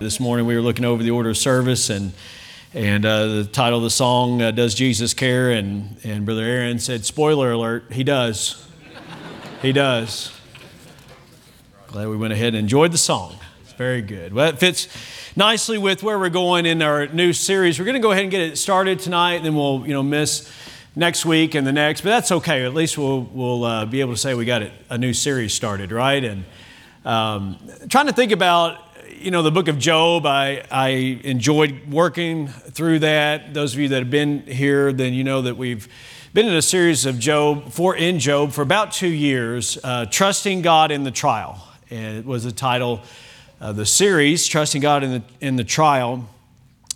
This morning we were looking over the order of service and and uh, the title of the song uh, "Does Jesus Care?" and and Brother Aaron said, "Spoiler alert, he does, he does." Glad we went ahead and enjoyed the song. It's very good. Well, it fits nicely with where we're going in our new series. We're going to go ahead and get it started tonight, and then we'll you know miss next week and the next, but that's okay. At least we'll we'll uh, be able to say we got it, a new series started, right? And um, trying to think about you know, the book of Job, I, I enjoyed working through that. Those of you that have been here, then you know that we've been in a series of Job, for in Job, for about two years, uh, Trusting God in the Trial. And it was the title of the series, Trusting God in the, in the Trial.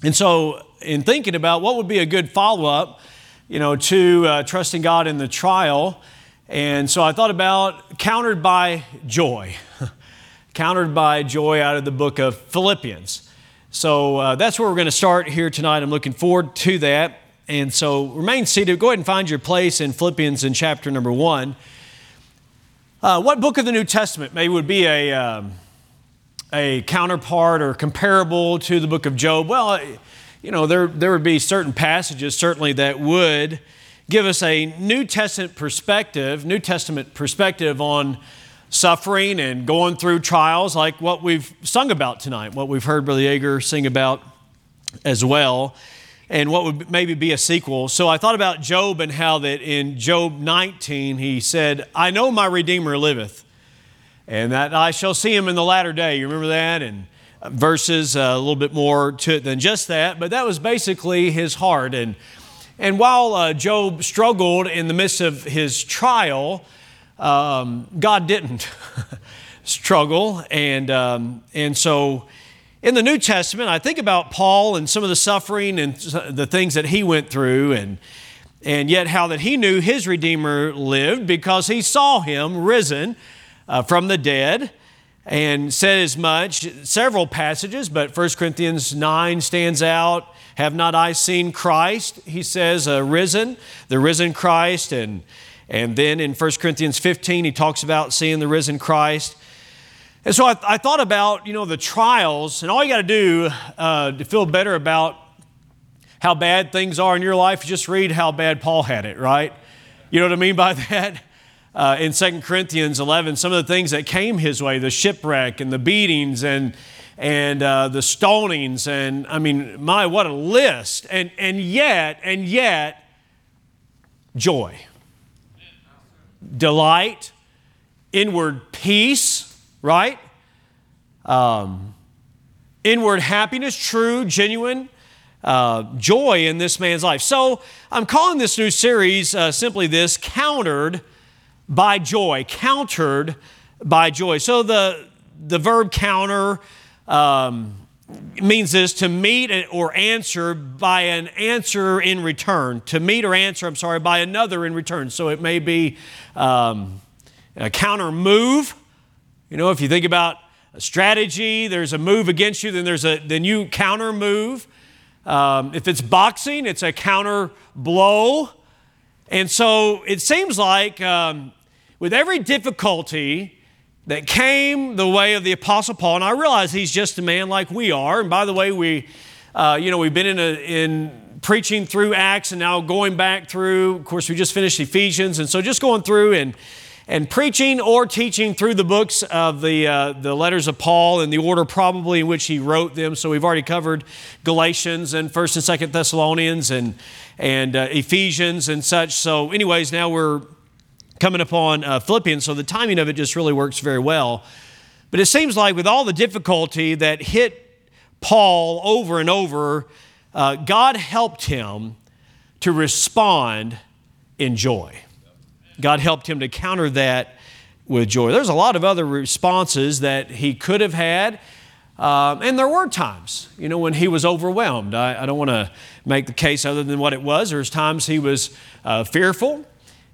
And so, in thinking about what would be a good follow up, you know, to uh, Trusting God in the Trial, and so I thought about countered by joy. countered by joy out of the book of Philippians. So uh, that's where we're going to start here tonight. I'm looking forward to that. And so remain seated. Go ahead and find your place in Philippians in chapter number one. Uh, what book of the New Testament maybe would be a, um, a counterpart or comparable to the book of Job? Well, you know, there, there would be certain passages certainly that would give us a New Testament perspective, New Testament perspective on suffering and going through trials like what we've sung about tonight, what we've heard Brother Yeager sing about as well, and what would maybe be a sequel. So I thought about Job and how that in Job 19 he said, I know my Redeemer liveth, and that I shall see him in the latter day. You remember that? And verses uh, a little bit more to it than just that, but that was basically his heart. And, and while uh, Job struggled in the midst of his trial, um, God didn't struggle. And, um, and so in the New Testament, I think about Paul and some of the suffering and the things that he went through, and, and yet how that he knew his Redeemer lived because he saw him risen uh, from the dead and said as much several passages but 1 corinthians 9 stands out have not i seen christ he says uh, risen the risen christ and and then in 1 Corinthians 15, he talks about seeing the risen Christ. And so I, I thought about, you know, the trials, and all you got to do uh, to feel better about how bad things are in your life, just read how bad Paul had it, right? You know what I mean by that? Uh, in 2 Corinthians 11, some of the things that came his way, the shipwreck and the beatings and, and uh, the stonings, and I mean, my, what a list. And, and yet, and yet, joy delight, inward peace, right? Um, inward happiness, true, genuine uh, joy in this man's life. So I'm calling this new series uh, simply this countered by joy, countered by joy. So the, the verb counter, um, means this to meet or answer by an answer in return. To meet or answer, I'm sorry, by another in return. So it may be um, a counter move. You know, if you think about a strategy, there's a move against you, then there's a then you counter move. Um, if it's boxing, it's a counter blow. And so it seems like um, with every difficulty, that came the way of the Apostle Paul. And I realize he's just a man like we are. And by the way, we, uh, you know, we've been in, a, in preaching through Acts and now going back through. Of course, we just finished Ephesians, and so just going through and and preaching or teaching through the books of the uh, the letters of Paul in the order probably in which he wrote them. So we've already covered Galatians and First and Second Thessalonians and and uh, Ephesians and such. So, anyways, now we're coming upon uh, Philippians, so the timing of it just really works very well. But it seems like with all the difficulty that hit Paul over and over, uh, God helped him to respond in joy. God helped him to counter that with joy. There's a lot of other responses that he could have had. Um, and there were times, you know, when he was overwhelmed. I, I don't want to make the case other than what it was. There's times he was uh, fearful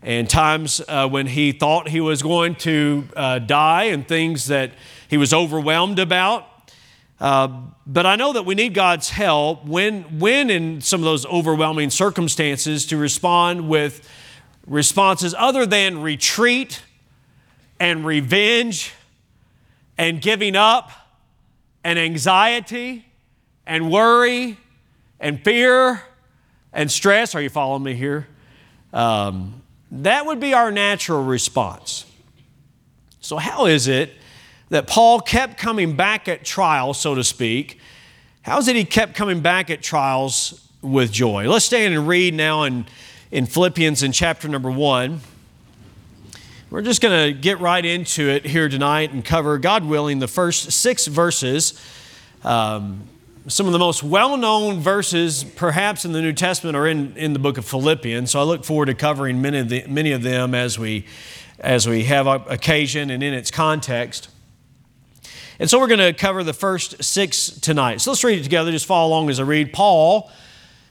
and times uh, when he thought he was going to uh, die and things that he was overwhelmed about. Uh, but I know that we need God's help when, when in some of those overwhelming circumstances to respond with responses other than retreat and revenge and giving up and anxiety and worry and fear and stress, are you following me here? Um, that would be our natural response. So, how is it that Paul kept coming back at trials, so to speak? How is it he kept coming back at trials with joy? Let's stand and read now in, in Philippians in chapter number one. We're just going to get right into it here tonight and cover, God willing, the first six verses. Um, some of the most well known verses, perhaps in the New Testament, are in, in the book of Philippians. So I look forward to covering many of, the, many of them as we, as we have occasion and in its context. And so we're going to cover the first six tonight. So let's read it together. Just follow along as I read. Paul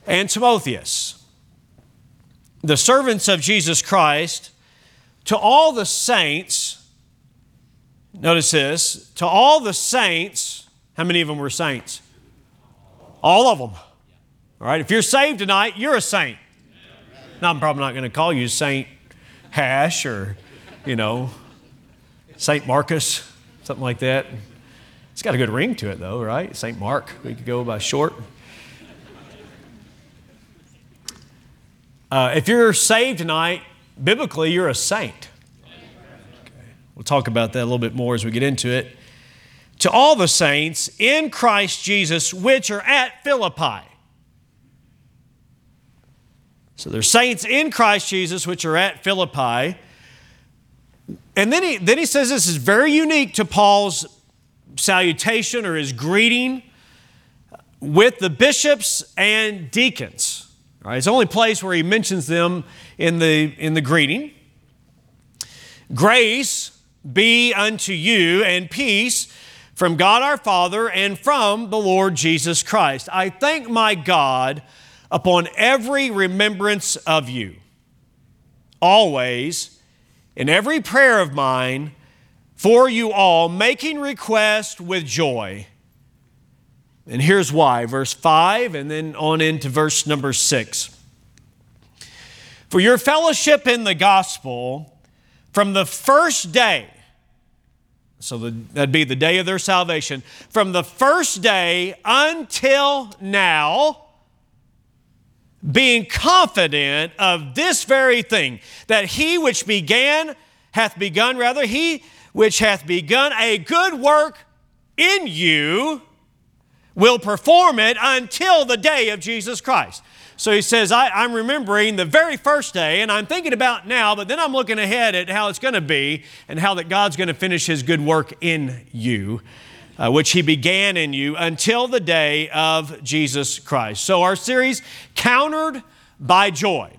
and Timotheus, the servants of Jesus Christ, to all the saints, notice this, to all the saints, how many of them were saints? All of them. All right, if you're saved tonight, you're a saint. Now, I'm probably not going to call you Saint Hash or, you know, Saint Marcus, something like that. It's got a good ring to it, though, right? Saint Mark, we could go by short. Uh, if you're saved tonight, biblically, you're a saint. Okay. We'll talk about that a little bit more as we get into it to all the saints in Christ Jesus which are at Philippi. So there's saints in Christ Jesus which are at Philippi. And then he, then he says this is very unique to Paul's salutation or his greeting with the bishops and deacons. It's the only place where he mentions them in the, in the greeting. Grace be unto you and peace from God our Father and from the Lord Jesus Christ. I thank my God upon every remembrance of you, always, in every prayer of mine, for you all, making request with joy. And here's why verse 5 and then on into verse number 6. For your fellowship in the gospel from the first day so the, that'd be the day of their salvation. From the first day until now, being confident of this very thing, that he which began, hath begun, rather, he which hath begun a good work in you will perform it until the day of Jesus Christ. So he says, I, am remembering the very first day, and I'm thinking about now, but then I'm looking ahead at how it's going to be and how that God's going to finish his good work in you, uh, which he began in you until the day of Jesus Christ. So our series, Countered by Joy.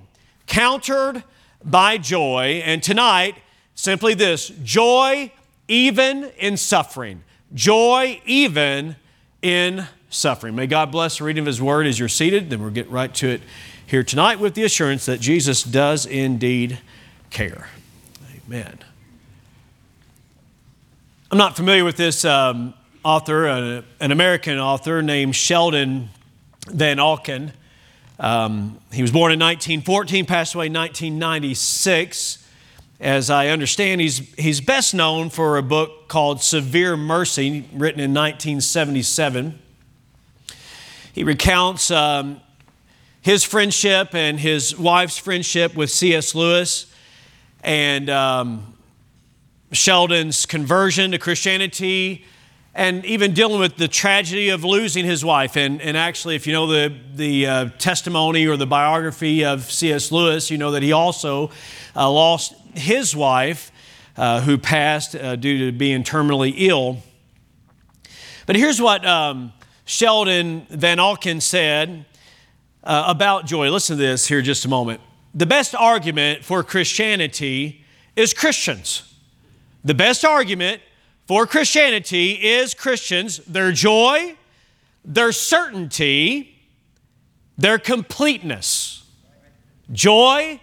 Countered by Joy. And tonight, simply this joy even in suffering. Joy even in suffering. May God bless the reading of His Word as you're seated. Then we'll get right to it here tonight with the assurance that Jesus does indeed care. Amen. I'm not familiar with this um, author, uh, an American author named Sheldon Van Auken. Um, he was born in 1914, passed away in 1996. As I understand, he's, he's best known for a book called Severe Mercy, written in 1977. He recounts um, his friendship and his wife's friendship with C.S. Lewis and um, Sheldon's conversion to Christianity and even dealing with the tragedy of losing his wife. And, and actually, if you know the, the uh, testimony or the biography of C.S. Lewis, you know that he also uh, lost his wife, uh, who passed uh, due to being terminally ill. But here's what um, Sheldon Van Auken said uh, about joy. Listen to this here just a moment. The best argument for Christianity is Christians. The best argument for Christianity is Christians, their joy, their certainty, their completeness. Joy,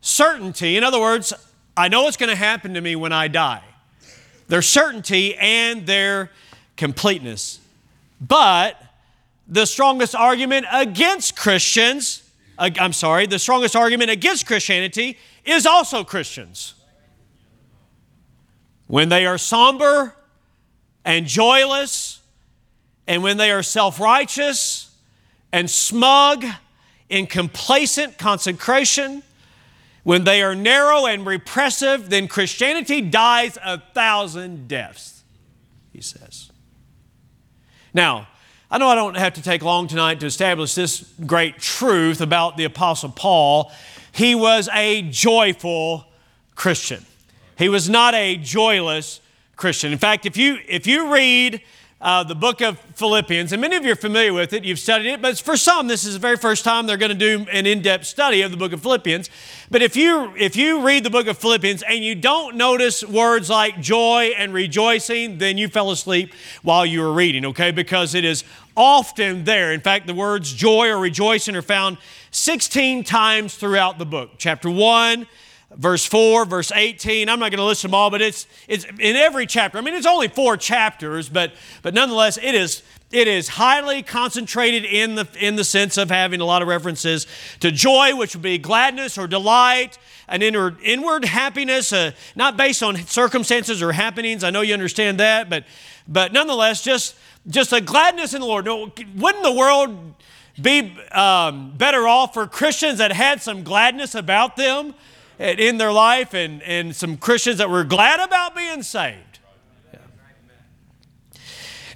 certainty. In other words, I know what's going to happen to me when I die. Their certainty and their completeness. But the strongest argument against Christians, I'm sorry, the strongest argument against Christianity is also Christians. When they are somber and joyless and when they are self righteous and smug in complacent consecration, when they are narrow and repressive, then Christianity dies a thousand deaths, he says. Now, I know I don't have to take long tonight to establish this great truth about the Apostle Paul. He was a joyful Christian. He was not a joyless Christian. In fact, if you, if you read uh, the book of Philippians, and many of you are familiar with it, you've studied it, but for some, this is the very first time they're going to do an in-depth study of the book of Philippians. But if you if you read the book of Philippians and you don't notice words like joy and rejoicing, then you fell asleep while you were reading, okay? Because it is often there. In fact, the words joy or rejoicing are found 16 times throughout the book. Chapter 1, verse 4, verse 18. I'm not going to list them all, but it's, it's in every chapter. I mean, it's only four chapters, but, but nonetheless, it is, it is highly concentrated in the, in the sense of having a lot of references to joy, which would be gladness or delight, an inward, inward happiness, uh, not based on circumstances or happenings. I know you understand that, but, but nonetheless, just, just a gladness in the Lord. Wouldn't the world be um, better off for Christians that had some gladness about them? In their life and, and some Christians that were glad about being saved. Yeah.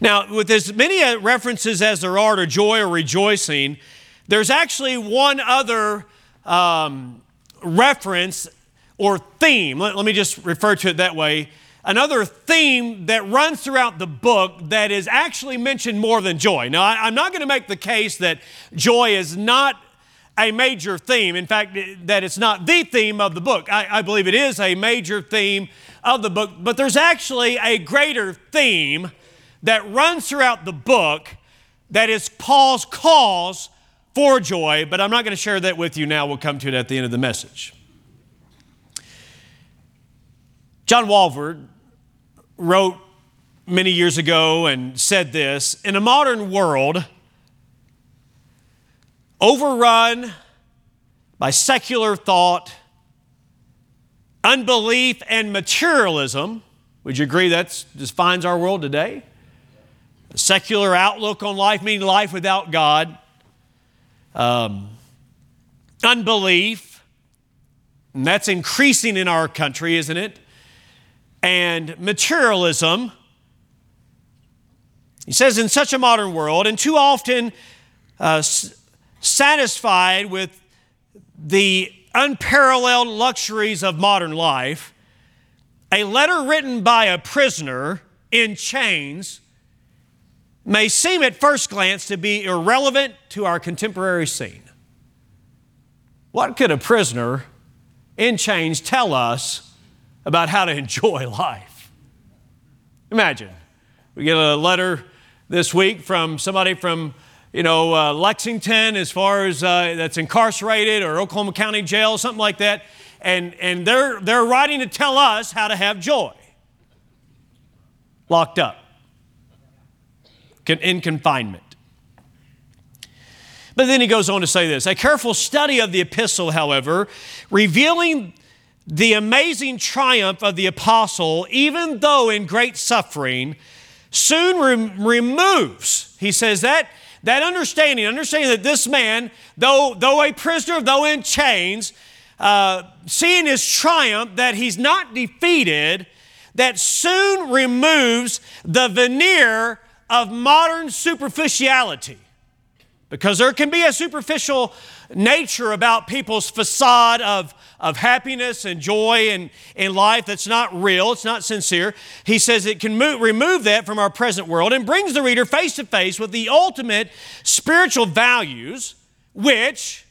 Now, with as many uh, references as there are to joy or rejoicing, there's actually one other um, reference or theme. Let, let me just refer to it that way. Another theme that runs throughout the book that is actually mentioned more than joy. Now, I, I'm not going to make the case that joy is not a major theme. In fact, that it's not the theme of the book. I, I, believe it is a major theme of the book, but there's actually a greater theme that runs throughout the book that is Paul's cause for joy, but I'm not going to share that with you now. We'll come to it at the end of the message. John Walvoord wrote many years ago and said this In a modern world, overrun by secular thought, unbelief, and materialism. Would you agree that defines our world today? A secular outlook on life, meaning life without God, um, unbelief, and that's increasing in our country, isn't it? And materialism. He says, in such a modern world, and too often, uh, satisfied with the unparalleled luxuries of modern life, a letter written by a prisoner in chains may seem at first glance to be irrelevant to our contemporary scene. What could a prisoner in chains tell us about how to enjoy life? Imagine we get a letter this week from somebody from you know, uh, Lexington, as far as uh, that's incarcerated, or Oklahoma County Jail, something like that. And, and they're, they're writing to tell us how to have joy. Locked up, in confinement. But then he goes on to say this a careful study of the epistle, however, revealing the amazing triumph of the apostle, even though in great suffering, soon re- removes, he says that that understanding, understanding that this man, though, though a prisoner, though in chains, uh, seeing his triumph, that he's not defeated, that soon removes the veneer of modern superficiality. Because there can be a superficial nature about people's facade of, of happiness and joy and in life that's not real, it's not sincere. He says it can move, remove that from our present world and brings the reader face to face with the ultimate spiritual values which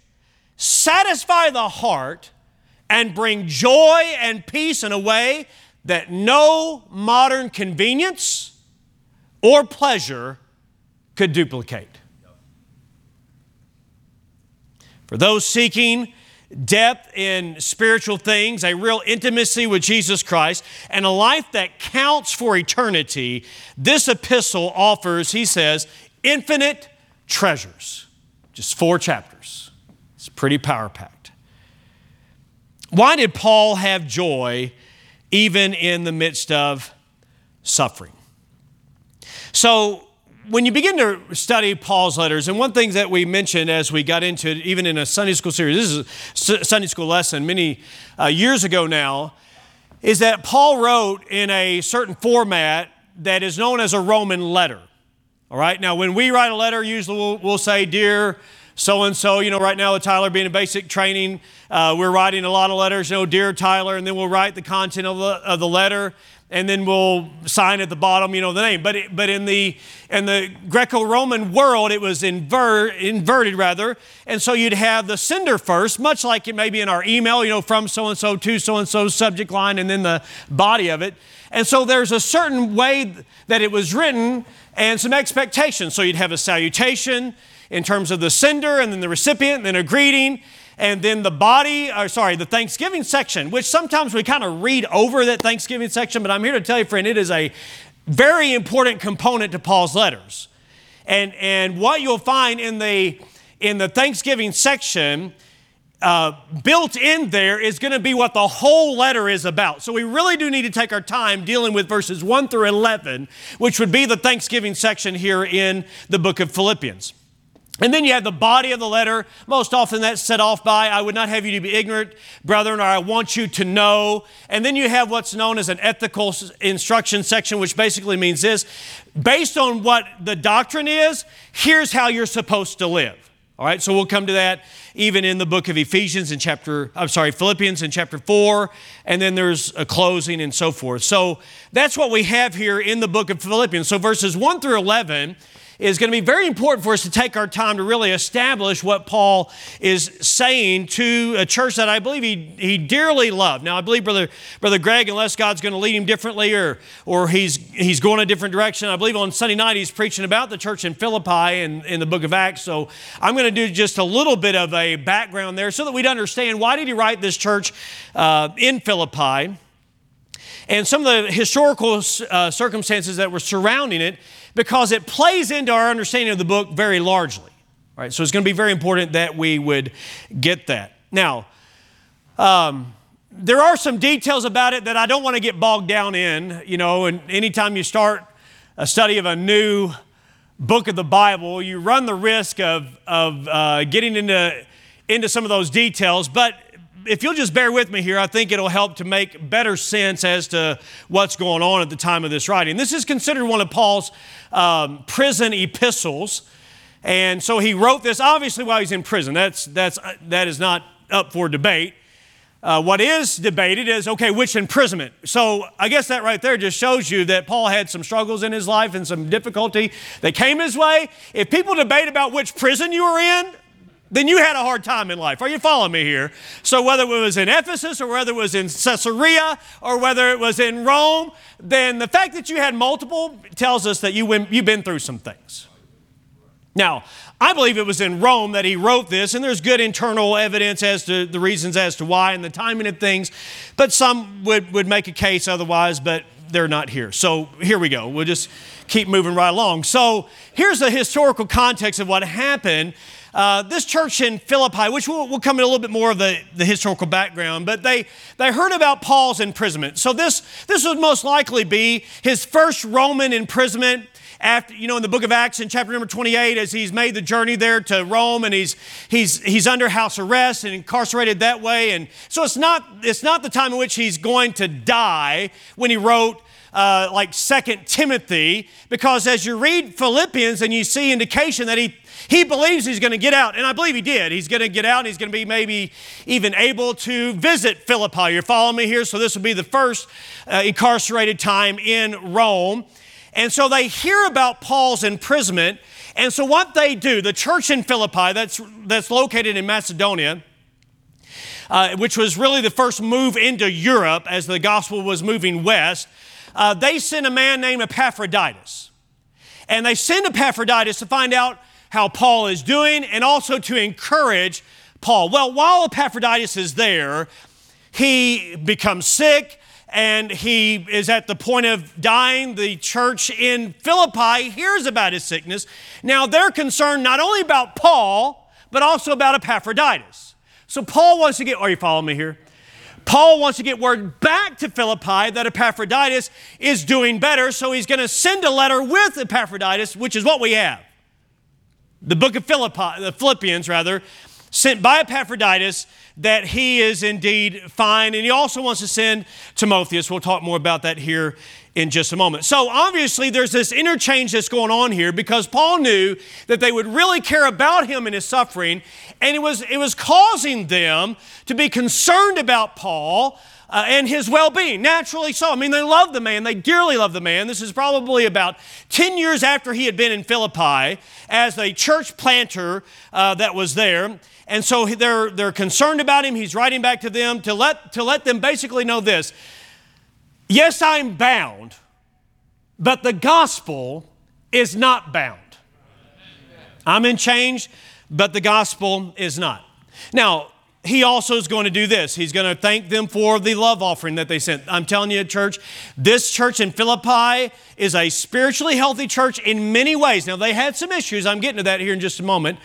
satisfy the heart and bring joy and peace in a way that no modern convenience or pleasure could duplicate. For those seeking depth in spiritual things, a real intimacy with Jesus Christ, and a life that counts for eternity, this epistle offers, he says, infinite treasures. Just four chapters. It's pretty power packed. Why did Paul have joy even in the midst of suffering? So, when you begin to study Paul's letters, and one thing that we mentioned as we got into it, even in a Sunday school series, this is a Sunday school lesson many uh, years ago now, is that Paul wrote in a certain format that is known as a Roman letter. All right, now when we write a letter, usually we'll, we'll say, Dear so and so, you know, right now with Tyler being in basic training, uh, we're writing a lot of letters, you know, Dear Tyler, and then we'll write the content of the, of the letter and then we'll sign at the bottom, you know, the name. But it, but in the in the Greco-Roman world, it was inver, inverted rather, and so you'd have the sender first, much like it may be in our email, you know, from so and so to so and so subject line, and then the body of it. And so there's a certain way that it was written and some expectations. So you'd have a salutation in terms of the sender, and then the recipient, and then a greeting, and then the body, or sorry, the Thanksgiving section, which sometimes we kind of read over that Thanksgiving section, but I'm here to tell you, friend, it is a very important component to Paul's letters. And, and what you'll find in the, in the Thanksgiving section, uh, built in there is going to be what the whole letter is about. So we really do need to take our time dealing with verses 1 through 11, which would be the Thanksgiving section here in the book of Philippians. And then you have the body of the letter. Most often that's set off by, I would not have you to be ignorant, brethren, or I want you to know. And then you have what's known as an ethical instruction section, which basically means this based on what the doctrine is, here's how you're supposed to live. All right, so we'll come to that even in the book of Ephesians in chapter, I'm sorry, Philippians in chapter 4, and then there's a closing and so forth. So that's what we have here in the book of Philippians. So verses 1 through 11 is going to be very important for us to take our time to really establish what Paul is saying to a church that I believe he, he dearly loved. Now, I believe Brother, Brother Greg, unless God's going to lead him differently or, or he's, he's going a different direction, I believe on Sunday night he's preaching about the church in Philippi in, in the book of Acts. So I'm going to do just a little bit of a background there so that we'd understand why did he write this church uh, in Philippi and some of the historical uh, circumstances that were surrounding it because it plays into our understanding of the book very largely. All right, so it's going to be very important that we would get that. Now, um, there are some details about it that I don't want to get bogged down in, you know, and anytime you start a study of a new book of the Bible, you run the risk of, of uh, getting into, into some of those details. But if you'll just bear with me here, I think it'll help to make better sense as to what's going on at the time of this writing. This is considered one of Paul's um, prison epistles. And so he wrote this obviously while he's in prison. That's, that's, uh, that is not up for debate. Uh, what is debated is okay, which imprisonment? So I guess that right there just shows you that Paul had some struggles in his life and some difficulty that came his way. If people debate about which prison you were in, then you had a hard time in life. Are you following me here? So, whether it was in Ephesus or whether it was in Caesarea or whether it was in Rome, then the fact that you had multiple tells us that you went, you've been through some things. Now, I believe it was in Rome that he wrote this, and there's good internal evidence as to the reasons as to why and the timing of things, but some would, would make a case otherwise, but they're not here. So, here we go. We'll just keep moving right along. So, here's the historical context of what happened uh, this church in Philippi, which we'll, we'll, come in a little bit more of the, the historical background, but they, they heard about Paul's imprisonment. So this, this would most likely be his first Roman imprisonment after, you know, in the book of Acts in chapter number 28, as he's made the journey there to Rome and he's, he's, he's under house arrest and incarcerated that way. And so it's not, it's not the time in which he's going to die when he wrote uh, like Second Timothy, because as you read Philippians and you see indication that he, he believes he's going to get out, and I believe he did. He's going to get out, and he's going to be maybe even able to visit Philippi. You're following me here? So this will be the first uh, incarcerated time in Rome. And so they hear about Paul's imprisonment. And so what they do, the church in Philippi that's, that's located in Macedonia, uh, which was really the first move into Europe as the gospel was moving west, uh, they sent a man named Epaphroditus. And they send Epaphroditus to find out how Paul is doing and also to encourage Paul. Well, while Epaphroditus is there, he becomes sick and he is at the point of dying. The church in Philippi hears about his sickness. Now they're concerned not only about Paul, but also about Epaphroditus. So Paul wants to get, are you following me here? Paul wants to get word back to Philippi that Epaphroditus is doing better, so he's going to send a letter with Epaphroditus, which is what we have. The book of Philippi, the Philippians, rather, sent by Epaphroditus that he is indeed fine. And he also wants to send Timotheus. We'll talk more about that here in just a moment. So obviously, there's this interchange that's going on here because Paul knew that they would really care about him and his suffering, and it was, it was causing them to be concerned about Paul. Uh, and his well being. Naturally so. I mean, they love the man, they dearly love the man. This is probably about 10 years after he had been in Philippi as a church planter uh, that was there. And so they're, they're concerned about him. He's writing back to them to let, to let them basically know this Yes, I'm bound, but the gospel is not bound. I'm in change, but the gospel is not. Now, he also is going to do this. He's going to thank them for the love offering that they sent. I'm telling you, church, this church in Philippi is a spiritually healthy church in many ways. Now, they had some issues. I'm getting to that here in just a moment.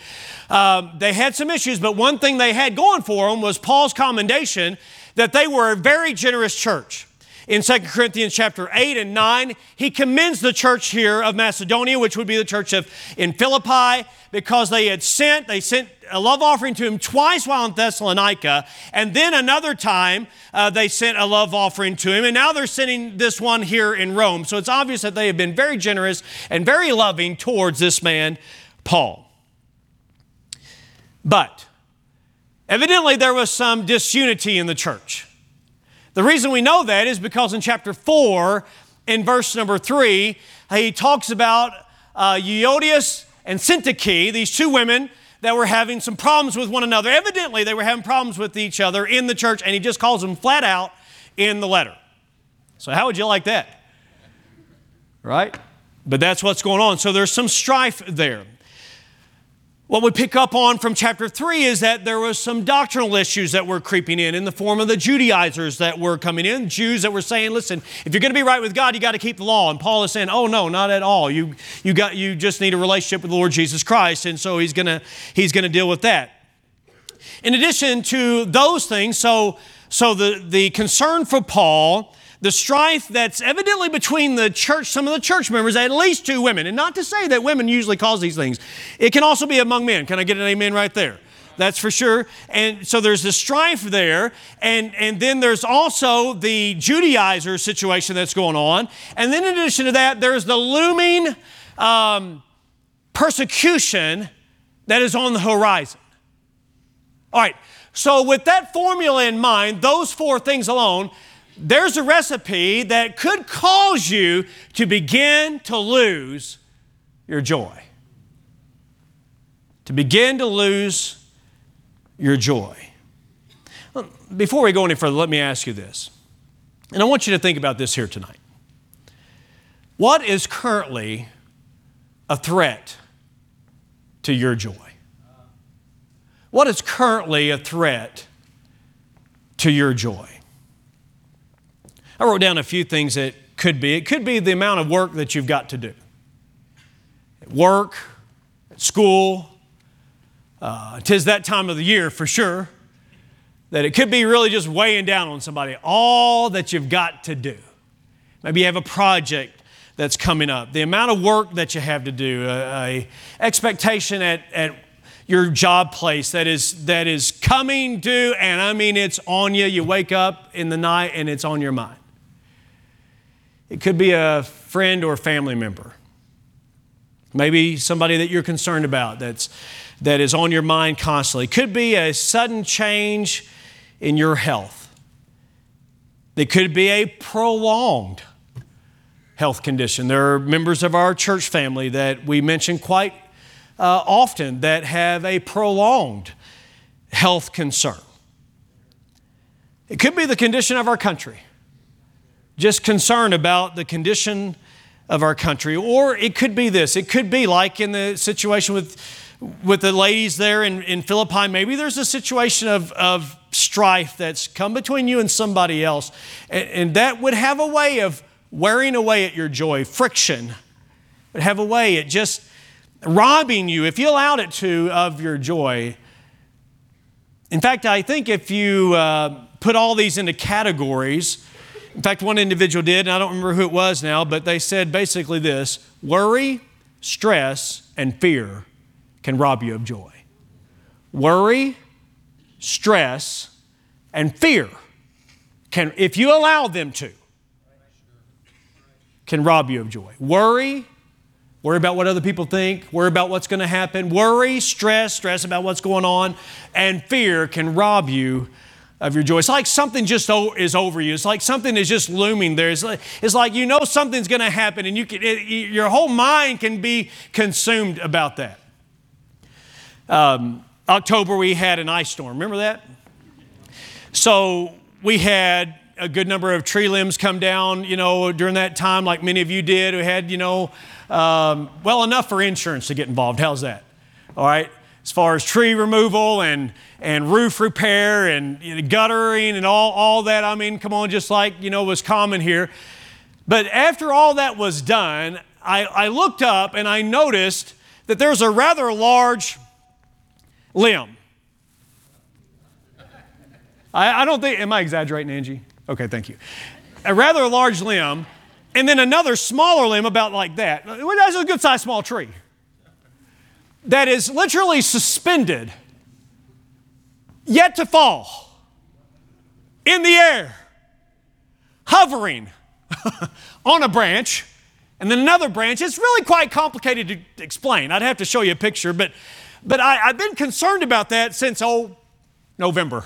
Uh, they had some issues, but one thing they had going for them was Paul's commendation that they were a very generous church in 2 Corinthians chapter 8 and 9, he commends the church here of Macedonia, which would be the church of in Philippi, because they had sent, they sent a love offering to him twice while in Thessalonica, and then another time uh, they sent a love offering to him, and now they're sending this one here in Rome. So it's obvious that they have been very generous and very loving towards this man, Paul. But evidently there was some disunity in the church. The reason we know that is because in chapter 4, in verse number 3, he talks about uh, Euodias and Syntyche, these two women that were having some problems with one another. Evidently, they were having problems with each other in the church, and he just calls them flat out in the letter. So, how would you like that? Right? But that's what's going on. So, there's some strife there. What we pick up on from chapter 3 is that there was some doctrinal issues that were creeping in in the form of the Judaizers that were coming in, Jews that were saying, listen, if you're going to be right with God, you got to keep the law. And Paul is saying, oh no, not at all. You, you, got, you just need a relationship with the Lord Jesus Christ. And so he's going he's to deal with that. In addition to those things, so, so the, the concern for Paul the strife that's evidently between the church, some of the church members, at least two women. And not to say that women usually cause these things, it can also be among men. Can I get an amen right there? That's for sure. And so there's the strife there. And, and then there's also the Judaizer situation that's going on. And then in addition to that, there's the looming um, persecution that is on the horizon. All right. So, with that formula in mind, those four things alone, there's a recipe that could cause you to begin to lose your joy. To begin to lose your joy. Before we go any further, let me ask you this. And I want you to think about this here tonight. What is currently a threat to your joy? What is currently a threat to your joy? I wrote down a few things that could be. It could be the amount of work that you've got to do. At work, at school, uh, tis that time of the year for sure, that it could be really just weighing down on somebody, all that you've got to do. Maybe you have a project that's coming up, the amount of work that you have to do, a, a expectation at, at your job place that is that is coming due, and I mean it's on you. You wake up in the night and it's on your mind. It could be a friend or family member. Maybe somebody that you're concerned about that's, that is on your mind constantly. It could be a sudden change in your health. It could be a prolonged health condition. There are members of our church family that we mention quite uh, often that have a prolonged health concern. It could be the condition of our country just concern about the condition of our country. Or it could be this it could be like in the situation with, with the ladies there in, in Philippi, maybe there's a situation of, of strife that's come between you and somebody else. And, and that would have a way of wearing away at your joy, friction would have a way at just robbing you, if you allowed it to, of your joy. In fact, I think if you uh, put all these into categories. In fact, one individual did, and I don't remember who it was now, but they said basically this worry, stress, and fear can rob you of joy. Worry, stress, and fear can, if you allow them to, can rob you of joy. Worry, worry about what other people think, worry about what's going to happen. Worry, stress, stress about what's going on, and fear can rob you of your joy. It's like something just is over you. It's like something is just looming there. It's like, it's like you know something's going to happen, and you can, it, your whole mind can be consumed about that. Um, October, we had an ice storm. Remember that? So we had a good number of tree limbs come down, you know, during that time, like many of you did. We had, you know, um, well enough for insurance to get involved. How's that? All right. As far as tree removal and, and roof repair and you know, guttering and all, all that, I mean, come on, just like, you know, was common here. But after all that was done, I, I looked up and I noticed that there's a rather large limb. I, I don't think, am I exaggerating, Angie? Okay, thank you. A rather large limb, and then another smaller limb about like that. That's a good sized small tree that is literally suspended, yet to fall, in the air, hovering on a branch, and then another branch. It's really quite complicated to explain. I'd have to show you a picture, but, but I, have been concerned about that since, oh, November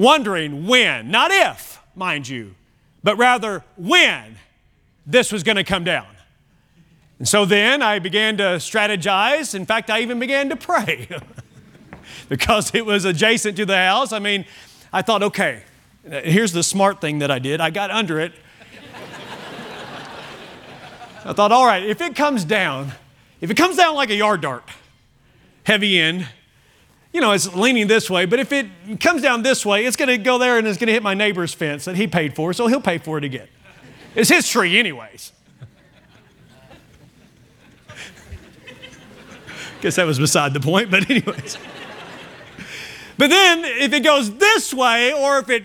wondering when, not if, mind you, but rather when this was going to come down. And so then I began to strategize. In fact, I even began to pray because it was adjacent to the house. I mean, I thought, okay, here's the smart thing that I did I got under it. I thought, all right, if it comes down, if it comes down like a yard dart, heavy end, you know, it's leaning this way, but if it comes down this way, it's going to go there and it's going to hit my neighbor's fence that he paid for, so he'll pay for it again. It's his tree, anyways. Guess that was beside the point, but, anyways. but then, if it goes this way, or if it,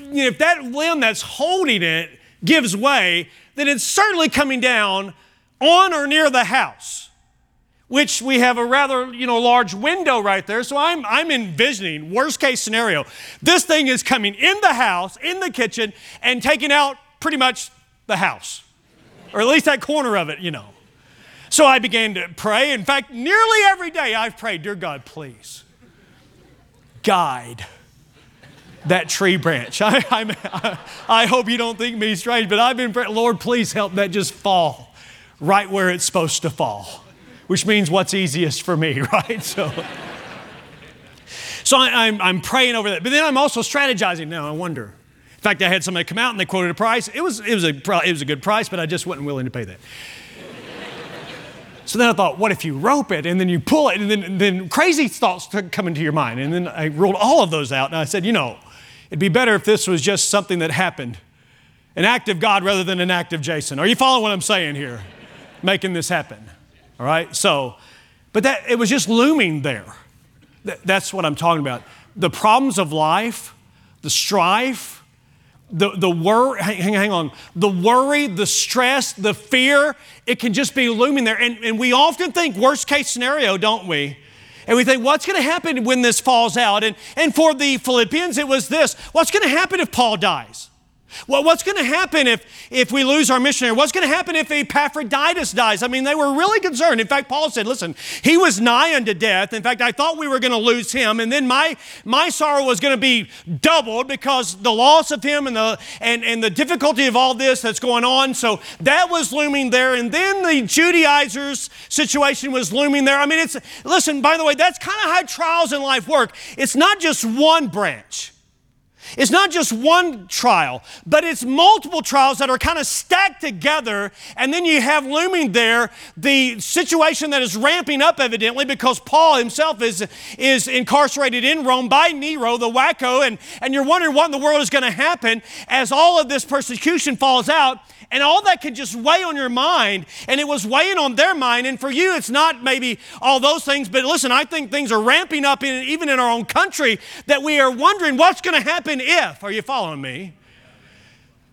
you know, if that limb that's holding it gives way, then it's certainly coming down on or near the house which we have a rather you know large window right there so i'm i'm envisioning worst case scenario this thing is coming in the house in the kitchen and taking out pretty much the house or at least that corner of it you know so i began to pray in fact nearly every day i've prayed dear god please guide that tree branch I, I, I hope you don't think me strange but i've been praying lord please help that just fall right where it's supposed to fall which means what's easiest for me, right? So, so I, am I'm, I'm praying over that. But then I'm also strategizing now. I wonder. In fact, I had somebody come out and they quoted a price. It was, it was, a, it was a good price, but I just wasn't willing to pay that. So then I thought, what if you rope it and then you pull it and then, then crazy thoughts come into your mind. And then I ruled all of those out and I said, you know, it'd be better if this was just something that happened, an act of God rather than an act of Jason. Are you following what I'm saying here? Making this happen. All right? So, but that it was just looming there. that's what I'm talking about. The problems of life, the strife, the, the worry, hang, hang on, the worry, the stress, the fear, it can just be looming there. And, and we often think worst case scenario, don't we? And we think, what's going to happen when this falls out? And, and for the Philippians, it was this what's going to happen if Paul dies? Well, what's going to happen if, if we lose our missionary? What's going to happen if Epaphroditus dies? I mean, they were really concerned. In fact, Paul said, listen, he was nigh unto death. In fact, I thought we were going to lose him, and then my, my sorrow was going to be doubled because the loss of him and the, and, and the difficulty of all this that's going on. So that was looming there. And then the Judaizers' situation was looming there. I mean, it's, listen, by the way, that's kind of how trials in life work. It's not just one branch. It's not just one trial, but it's multiple trials that are kind of stacked together. And then you have looming there the situation that is ramping up, evidently, because Paul himself is, is incarcerated in Rome by Nero, the wacko. And, and you're wondering what in the world is going to happen as all of this persecution falls out. And all that could just weigh on your mind, and it was weighing on their mind. And for you, it's not maybe all those things, but listen, I think things are ramping up in, even in our own country that we are wondering what's going to happen if. Are you following me?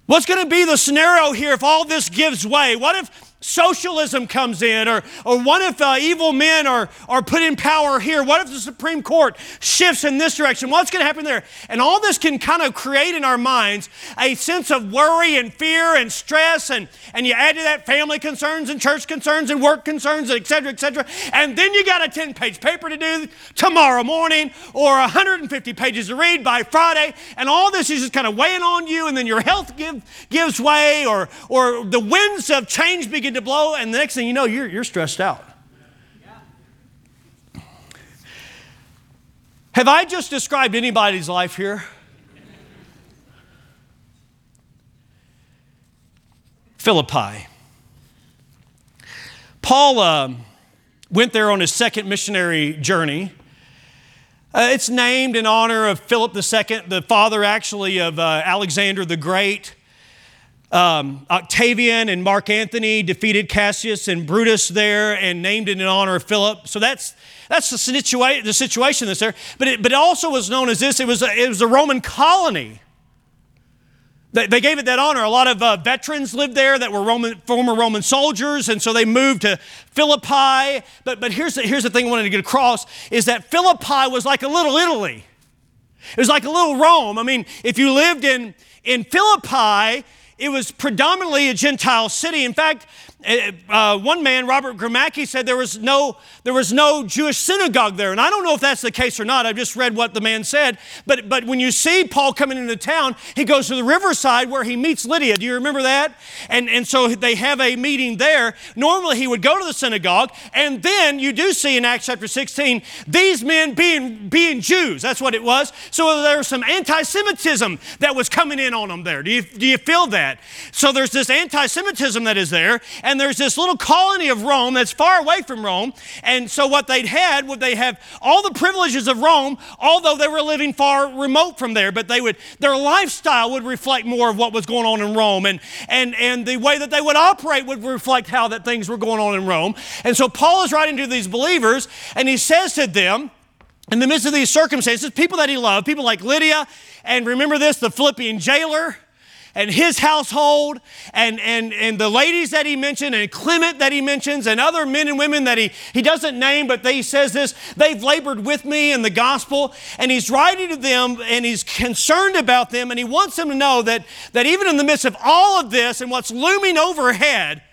What's going to be the scenario here if all this gives way? What if socialism comes in? Or, or what if uh, evil men are, are put in power here? What if the Supreme Court shifts in this direction? What's going to happen there? And all this can kind of create in our minds a sense of worry and fear and stress. And, and you add to that family concerns and church concerns and work concerns, et cetera, et cetera. And then you got a 10 page paper to do tomorrow morning or 150 pages to read by Friday. And all this is just kind of weighing on you. And then your health give, gives way or, or the winds of change begin to blow, and the next thing you know, you're, you're stressed out. Have I just described anybody's life here? Philippi. Paul uh, went there on his second missionary journey. Uh, it's named in honor of Philip II, the father actually of uh, Alexander the Great. Um, Octavian and Mark Antony defeated Cassius and Brutus there and named it in honor of Philip. So that's, that's the, situa- the situation that's there. But it, but it also was known as this it was a, it was a Roman colony. They, they gave it that honor. A lot of uh, veterans lived there that were Roman, former Roman soldiers, and so they moved to Philippi. But, but here's, the, here's the thing I wanted to get across is that Philippi was like a little Italy. It was like a little Rome. I mean, if you lived in, in Philippi, it was predominantly a Gentile city. In fact, uh, uh, one man, Robert Gromacki, said there was, no, there was no Jewish synagogue there. And I don't know if that's the case or not. I've just read what the man said. But, but when you see Paul coming into town, he goes to the riverside where he meets Lydia. Do you remember that? And, and so they have a meeting there. Normally he would go to the synagogue. And then you do see in Acts chapter 16 these men being, being Jews. That's what it was. So there was some anti Semitism that was coming in on them there. Do you, do you feel that? So there's this anti Semitism that is there. And and there's this little colony of Rome that's far away from Rome. And so what they'd had would they have all the privileges of Rome, although they were living far remote from there, but they would their lifestyle would reflect more of what was going on in Rome. And and and the way that they would operate would reflect how that things were going on in Rome. And so Paul is writing to these believers, and he says to them, in the midst of these circumstances, people that he loved, people like Lydia, and remember this, the Philippian jailer, and his household and, and, and the ladies that he mentioned and Clement that he mentions and other men and women that he, he doesn't name, but he says this, they've labored with me in the gospel. And he's writing to them and he's concerned about them and he wants them to know that, that even in the midst of all of this and what's looming overhead,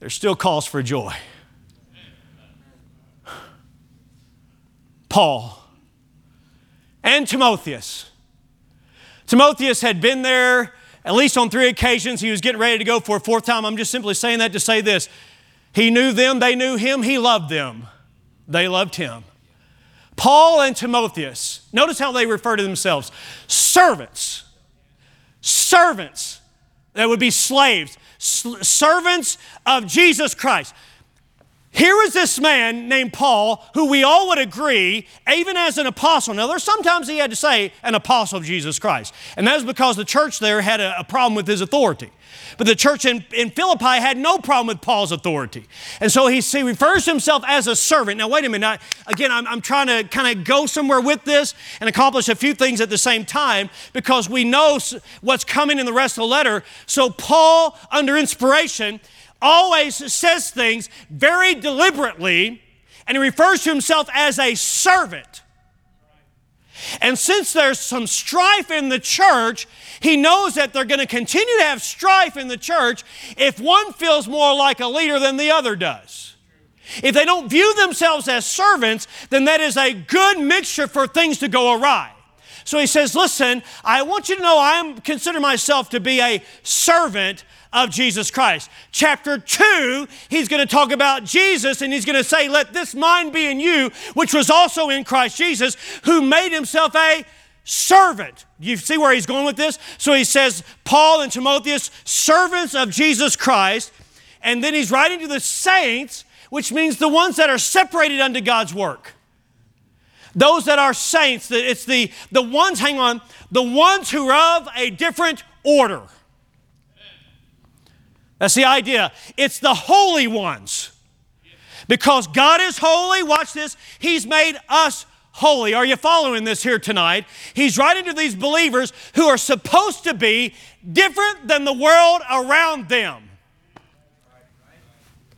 there's still cause for joy. Paul and Timotheus. Timotheus had been there at least on three occasions, he was getting ready to go for a fourth time. I'm just simply saying that to say this. He knew them, they knew him, he loved them, they loved him. Paul and Timotheus, notice how they refer to themselves servants. Servants that would be slaves, servants of Jesus Christ. Here is this man named Paul, who we all would agree, even as an apostle. Now, there's sometimes he had to say an apostle of Jesus Christ. And that was because the church there had a, a problem with his authority. But the church in, in Philippi had no problem with Paul's authority. And so he, he refers to himself as a servant. Now, wait a minute. I, again, I'm, I'm trying to kind of go somewhere with this and accomplish a few things at the same time because we know what's coming in the rest of the letter. So, Paul, under inspiration, always says things very deliberately, and he refers to himself as a servant. And since there's some strife in the church, he knows that they're going to continue to have strife in the church if one feels more like a leader than the other does. If they don't view themselves as servants, then that is a good mixture for things to go awry. So he says, Listen, I want you to know I consider myself to be a servant of Jesus Christ. Chapter 2, he's going to talk about Jesus and he's going to say, Let this mind be in you, which was also in Christ Jesus, who made himself a servant. You see where he's going with this? So he says, Paul and Timotheus, servants of Jesus Christ. And then he's writing to the saints, which means the ones that are separated unto God's work. Those that are saints, it's the, the ones, hang on, the ones who are of a different order. That's the idea. It's the holy ones. Because God is holy, watch this, He's made us holy. Are you following this here tonight? He's writing to these believers who are supposed to be different than the world around them.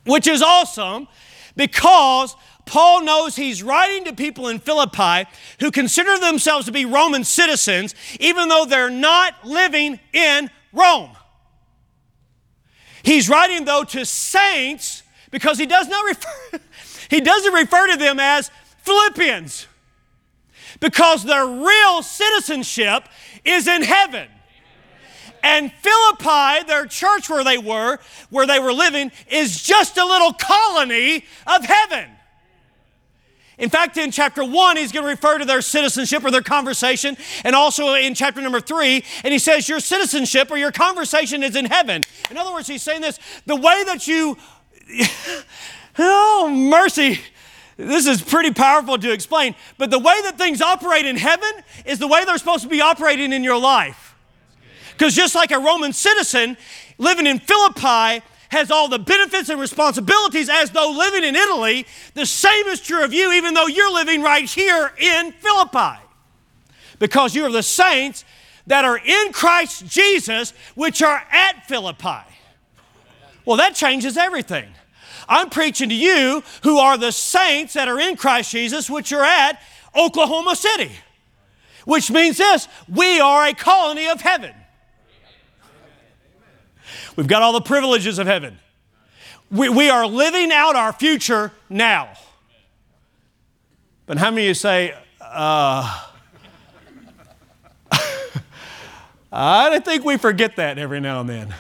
Which is awesome because Paul knows he's writing to people in Philippi who consider themselves to be Roman citizens, even though they're not living in Rome. He's writing, though, to saints because he does not refer, he doesn't refer to them as Philippians because their real citizenship is in heaven. And Philippi, their church where they were, where they were living, is just a little colony of heaven. In fact, in chapter one, he's going to refer to their citizenship or their conversation, and also in chapter number three, and he says, Your citizenship or your conversation is in heaven. In other words, he's saying this the way that you, oh, mercy, this is pretty powerful to explain, but the way that things operate in heaven is the way they're supposed to be operating in your life. Because just like a Roman citizen living in Philippi has all the benefits and responsibilities as though living in Italy, the same is true of you, even though you're living right here in Philippi. Because you are the saints that are in Christ Jesus, which are at Philippi. Well, that changes everything. I'm preaching to you who are the saints that are in Christ Jesus, which are at Oklahoma City, which means this we are a colony of heaven. We've got all the privileges of heaven. We, we are living out our future now. But how many of you say, uh, I think we forget that every now and then.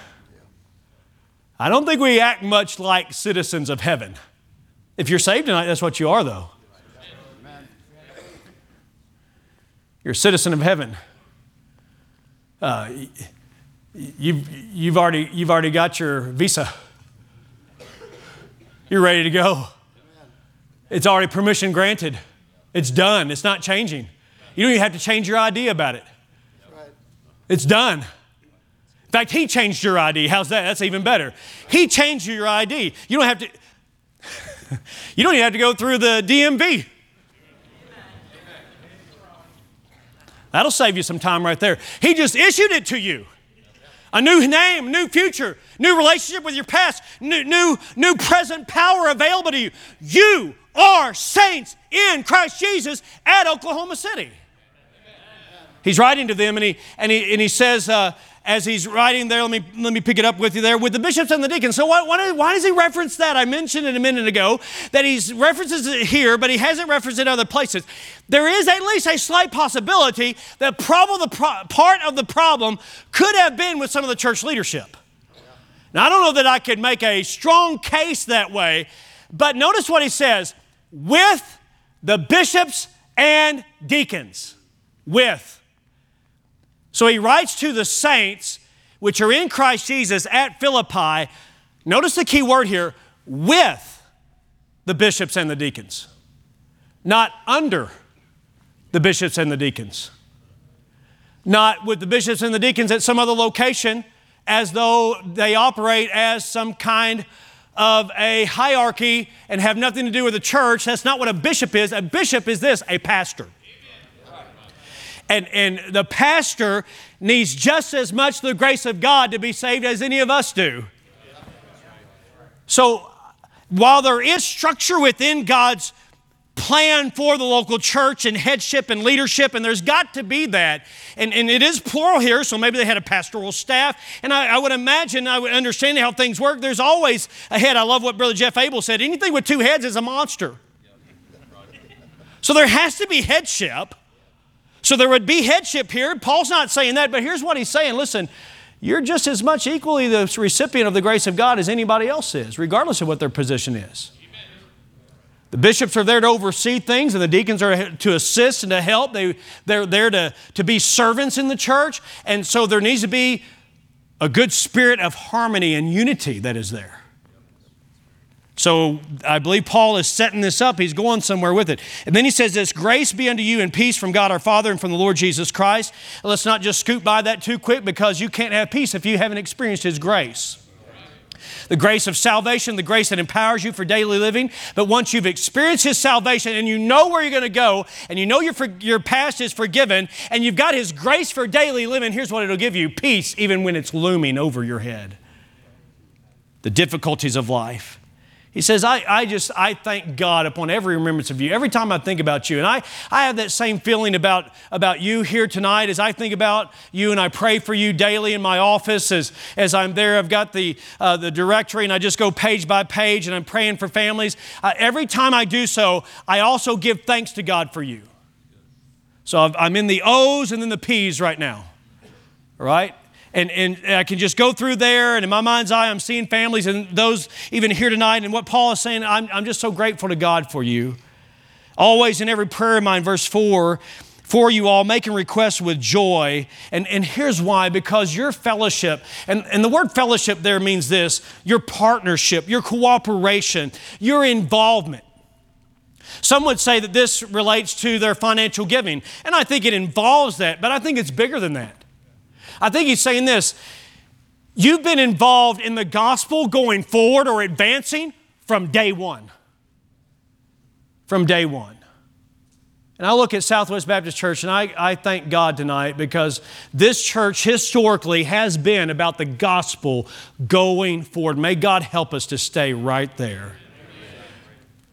I don't think we act much like citizens of heaven. If you're saved tonight, that's what you are, though. You're a citizen of heaven. Uh, you've, you've, already, you've already got your visa. You're ready to go. It's already permission granted. It's done. It's not changing. You don't even have to change your ID about it. It's done. In fact, he changed your ID. How's that? That's even better. He changed your ID. You don't have to, you don't even have to go through the DMV. That'll save you some time right there. He just issued it to you. A new name, new future, new relationship with your past, new, new, new present power available to you. You are saints in Christ Jesus at Oklahoma City. He's writing to them and he, and he, and he says, uh, as he's writing there, let me, let me pick it up with you there, with the bishops and the deacons. So why, why, why does he reference that? I mentioned it a minute ago that he references it here, but he hasn't referenced it other places. There is at least a slight possibility that problem, the pro- part of the problem could have been with some of the church leadership. Now, I don't know that I could make a strong case that way, but notice what he says with the bishops and deacons. With. So he writes to the saints which are in Christ Jesus at Philippi. Notice the key word here with the bishops and the deacons, not under the bishops and the deacons, not with the bishops and the deacons at some other location as though they operate as some kind of a hierarchy and have nothing to do with the church. That's not what a bishop is. A bishop is this a pastor. And, and the pastor needs just as much the grace of God to be saved as any of us do. So while there is structure within God's plan for the local church and headship and leadership, and there's got to be that. And, and it is plural here, so maybe they had a pastoral staff. And I, I, would imagine, I would understand how things work. There's always a head. I love what Brother Jeff Abel said anything with two heads is a monster. So there has to be headship. So there would be headship here. Paul's not saying that, but here's what he's saying listen, you're just as much equally the recipient of the grace of God as anybody else is, regardless of what their position is. The bishops are there to oversee things, and the deacons are to assist and to help. They, they're there to, to be servants in the church. And so there needs to be a good spirit of harmony and unity that is there. So I believe Paul is setting this up. He's going somewhere with it. And then he says this grace be unto you and peace from God our Father and from the Lord Jesus Christ. Let's not just scoot by that too quick because you can't have peace if you haven't experienced his grace the grace of salvation, the grace that empowers you for daily living. But once you've experienced His salvation and you know where you're going to go and you know your, your past is forgiven and you've got His grace for daily living, here's what it'll give you peace even when it's looming over your head. The difficulties of life. He says, I, I just, I thank God upon every remembrance of you. Every time I think about you. And I, I have that same feeling about, about you here tonight as I think about you and I pray for you daily in my office as, as I'm there. I've got the, uh, the directory and I just go page by page and I'm praying for families. Uh, every time I do so, I also give thanks to God for you. So I'm in the O's and then the P's right now. Right? And, and I can just go through there, and in my mind's eye, I'm seeing families and those even here tonight. And what Paul is saying, I'm, I'm just so grateful to God for you. Always in every prayer of mine, verse 4, for you all, making requests with joy. And, and here's why because your fellowship, and, and the word fellowship there means this your partnership, your cooperation, your involvement. Some would say that this relates to their financial giving, and I think it involves that, but I think it's bigger than that. I think he's saying this you've been involved in the gospel going forward or advancing from day one. From day one. And I look at Southwest Baptist Church and I, I thank God tonight because this church historically has been about the gospel going forward. May God help us to stay right there.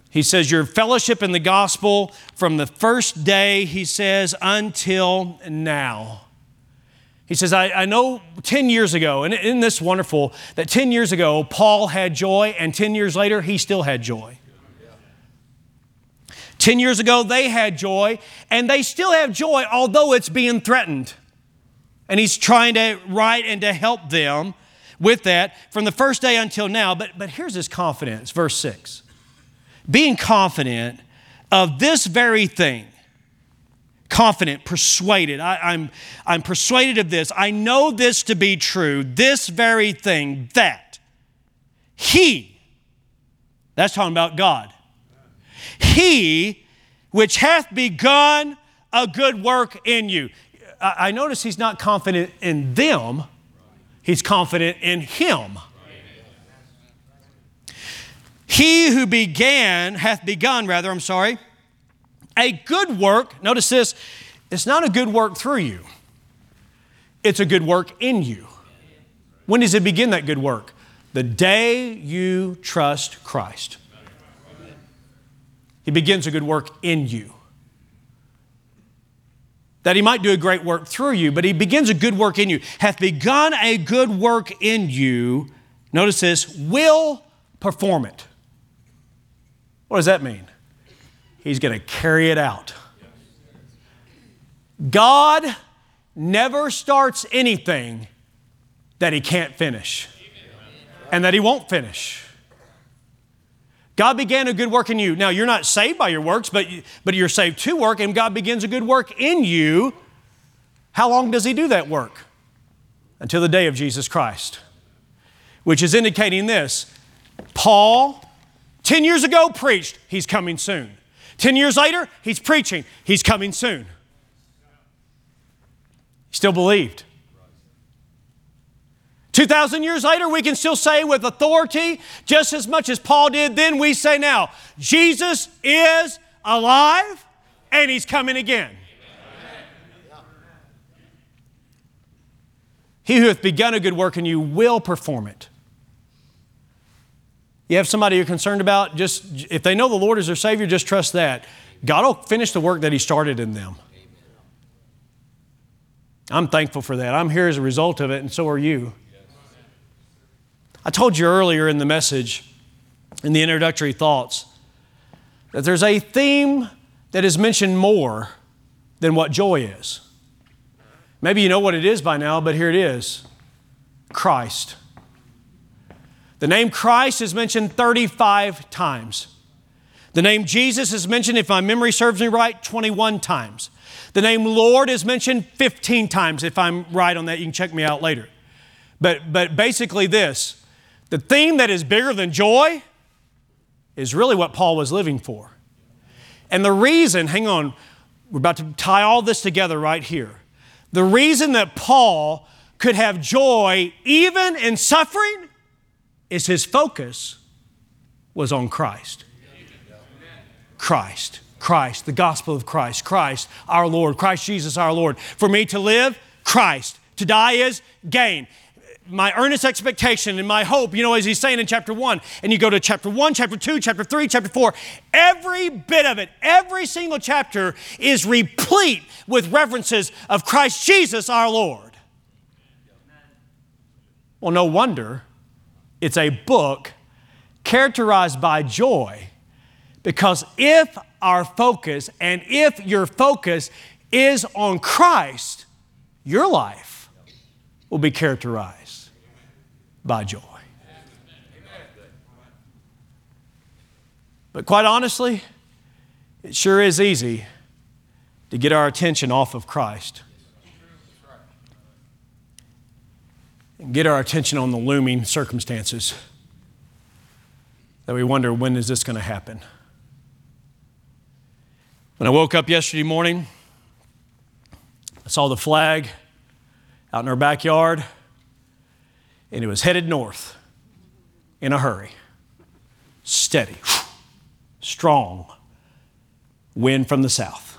He says, Your fellowship in the gospel from the first day, he says, until now. He says, I, I, know 10 years ago, and isn't this wonderful that 10 years ago, Paul had joy, and 10 years later, he still had joy. 10 years ago, they had joy, and they still have joy, although it's being threatened. And he's trying to write and to help them with that from the first day until now. But, but here's his confidence, verse 6 being confident of this very thing confident, persuaded. I, am I'm, I'm persuaded of this. I know this to be true, this very thing, that He, that's talking about God, He which hath begun a good work in you. I, I notice He's not confident in them, He's confident in Him. He who began, hath begun, rather, I'm sorry, a good work, notice this, it's not a good work through you, it's a good work in you. When does it begin that good work? The day you trust Christ. He begins a good work in you. That he might do a great work through you, but he begins a good work in you. Hath begun a good work in you, notice this, will perform it. What does that mean? He's going to carry it out. God never starts anything that He can't finish and that He won't finish. God began a good work in you. Now, you're not saved by your works, but, but you're saved to work, and God begins a good work in you. How long does He do that work? Until the day of Jesus Christ, which is indicating this Paul, 10 years ago, preached, He's coming soon. 10 years later, he's preaching, he's coming soon. He still believed. 2,000 years later, we can still say with authority, just as much as Paul did then, we say now, Jesus is alive and he's coming again. He who hath begun a good work in you will perform it. You have somebody you're concerned about, just if they know the Lord is their Savior, just trust that. God will finish the work that He started in them. I'm thankful for that. I'm here as a result of it, and so are you. I told you earlier in the message, in the introductory thoughts, that there's a theme that is mentioned more than what joy is. Maybe you know what it is by now, but here it is Christ. The name Christ is mentioned 35 times. The name Jesus is mentioned, if my memory serves me right, 21 times. The name Lord is mentioned 15 times, if I'm right on that. You can check me out later. But, but basically, this the theme that is bigger than joy is really what Paul was living for. And the reason, hang on, we're about to tie all this together right here. The reason that Paul could have joy even in suffering is his focus was on Christ. Christ, Christ, the gospel of Christ, Christ, our Lord, Christ Jesus, our Lord. For me to live, Christ. To die is gain my earnest expectation and my hope, you know, as he's saying in chapter one, and you go to chapter one, chapter two, chapter three, chapter four, every bit of it, every single chapter is replete with references of Christ Jesus our Lord. Well, no wonder it's a book characterized by joy because if our focus and if your focus is on Christ, your life will be characterized by joy. But quite honestly, it sure is easy to get our attention off of Christ and get our attention on the looming circumstances that we wonder when is this going to happen. When I woke up yesterday morning, I saw the flag out in our backyard and it was headed north in a hurry. Steady, strong wind from the south.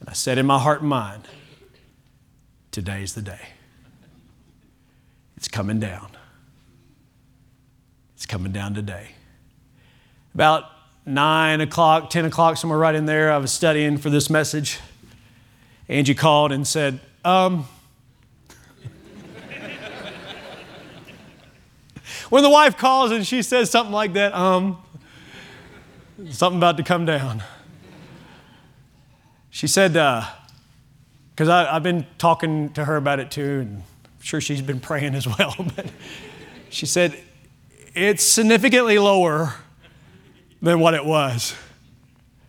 And I said in my heart and mind, today's the day. It's coming down. It's coming down today. About nine o'clock, 10 o'clock, somewhere right in there, I was studying for this message. Angie called and said, um, when the wife calls and she says something like that, um, something about to come down. She said, because uh, I've been talking to her about it too, and sure she's been praying as well, but she said, it's significantly lower than what it was.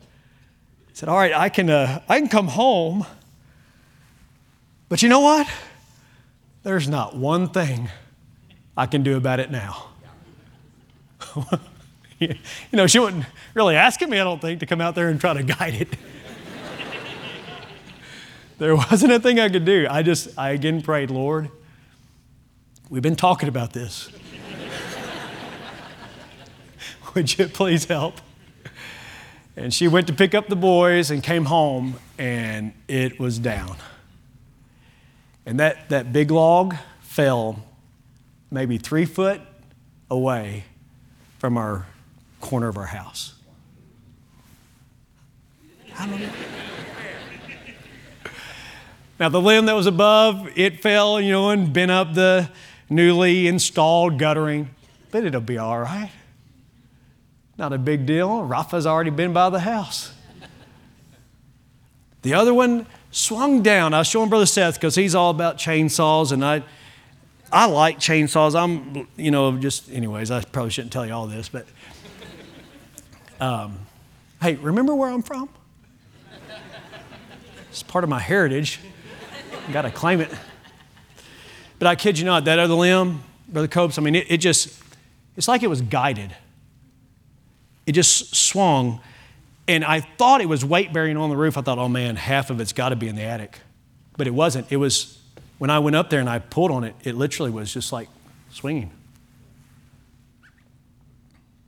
I said, all right, I can, uh, I can come home, but you know what? There's not one thing I can do about it now. you know, she wasn't really asking me, I don't think, to come out there and try to guide it. there wasn't a thing I could do. I just, I again prayed, Lord, we've been talking about this. Would you please help? And she went to pick up the boys and came home, and it was down. And that, that big log fell maybe three foot away from our corner of our house. Now, the limb that was above, it fell, you know, and bent up the newly installed guttering, but it'll be all right. Not a big deal. Rafa's already been by the house. The other one swung down. I was showing Brother Seth because he's all about chainsaws, and I I like chainsaws. I'm, you know, just, anyways, I probably shouldn't tell you all this, but um, hey, remember where I'm from? It's part of my heritage. Got to claim it. But I kid you not, that other limb, Brother Copes, I mean, it, it just, it's like it was guided. It just swung. And I thought it was weight bearing on the roof. I thought, oh man, half of it's got to be in the attic. But it wasn't. It was when I went up there and I pulled on it, it literally was just like swinging.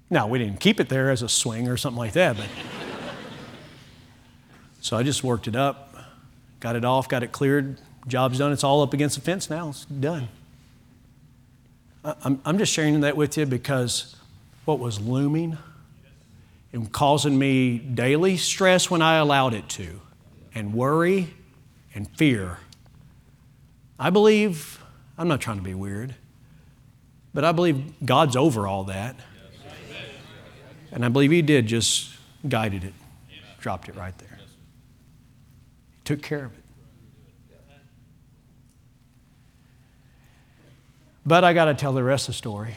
Now, we didn't keep it there as a swing or something like that, but. so I just worked it up, got it off, got it cleared, job's done. It's all up against the fence now, it's done. I'm, I'm just sharing that with you because what was looming and causing me daily stress when I allowed it to, and worry and fear I believe, I'm not trying to be weird, but I believe God's over all that. And I believe He did just guided it, dropped it right there. He took care of it. But I got to tell the rest of the story.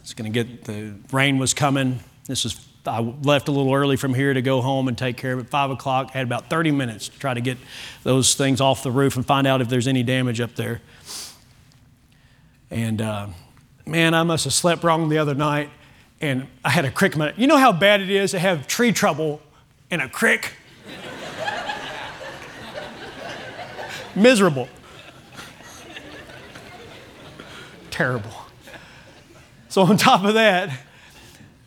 It's going to get the rain was coming. This was I left a little early from here to go home and take care of it. Five o'clock, I had about 30 minutes to try to get those things off the roof and find out if there's any damage up there. And uh, man, I must have slept wrong the other night, and I had a crick. In my. You know how bad it is to have tree trouble in a crick? Miserable. Terrible. So, on top of that,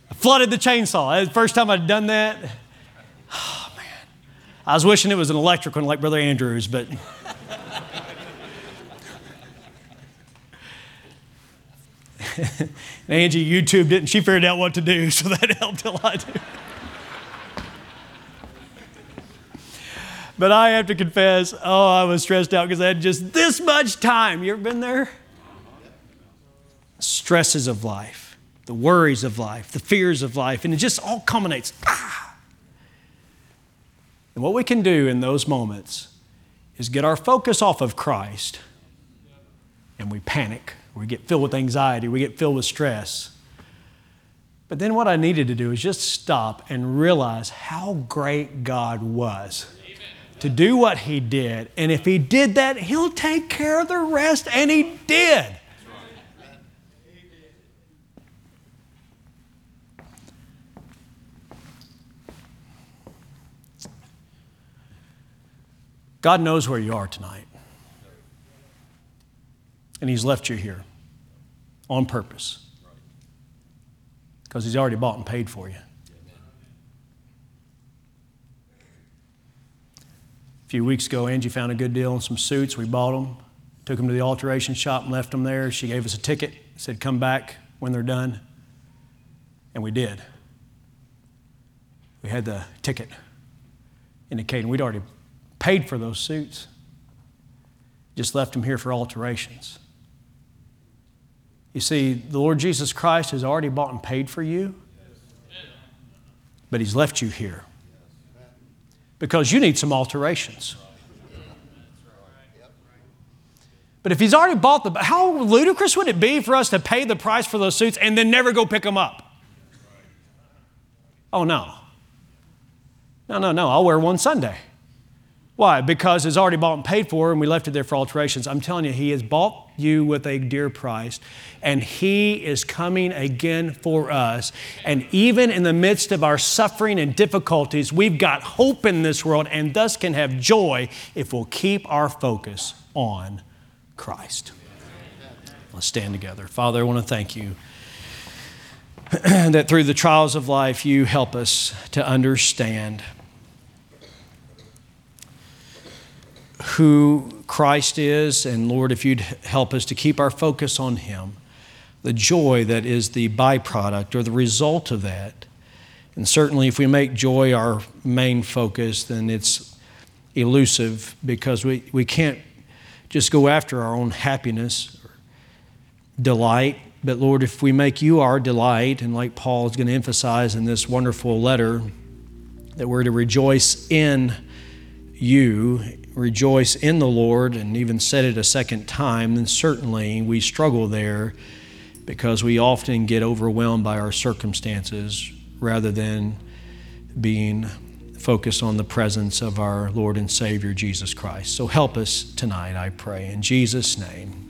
I flooded the chainsaw. The first time I'd done that. Oh, man. I was wishing it was an electric one like Brother Andrews, but. Angie YouTubed it and she figured out what to do, so that helped a lot too. But I have to confess, oh, I was stressed out because I had just this much time. You ever been there? Stresses of life, the worries of life, the fears of life, and it just all culminates. Ah! And what we can do in those moments is get our focus off of Christ and we panic, we get filled with anxiety, we get filled with stress. But then what I needed to do is just stop and realize how great God was to do what he did. And if he did that, he'll take care of the rest. And he did. God knows where you are tonight. And he's left you here on purpose because he's already bought and paid for you. A few weeks ago, Angie found a good deal on some suits. We bought them, took them to the alteration shop, and left them there. She gave us a ticket, said, Come back when they're done. And we did. We had the ticket indicating we'd already paid for those suits, just left them here for alterations. You see, the Lord Jesus Christ has already bought and paid for you, but He's left you here because you need some alterations. But if he's already bought the, how ludicrous would it be for us to pay the price for those suits and then never go pick them up? Oh, no. No, no, no. I'll wear one Sunday. Why? Because it's already bought and paid for, and we left it there for alterations. I'm telling you, He has bought you with a dear price, and He is coming again for us. And even in the midst of our suffering and difficulties, we've got hope in this world, and thus can have joy if we'll keep our focus on Christ. Let's stand together. Father, I want to thank you that through the trials of life, you help us to understand who Christ is, and Lord, if you'd help us to keep our focus on Him, the joy that is the byproduct or the result of that. And certainly, if we make joy our main focus, then it's elusive because we, we can't just go after our own happiness or delight. But Lord, if we make you our delight, and like Paul is going to emphasize in this wonderful letter, that we're to rejoice in you rejoice in the Lord and even said it a second time, then certainly we struggle there because we often get overwhelmed by our circumstances rather than being focused on the presence of our Lord and Savior Jesus Christ. So help us tonight, I pray. In Jesus' name.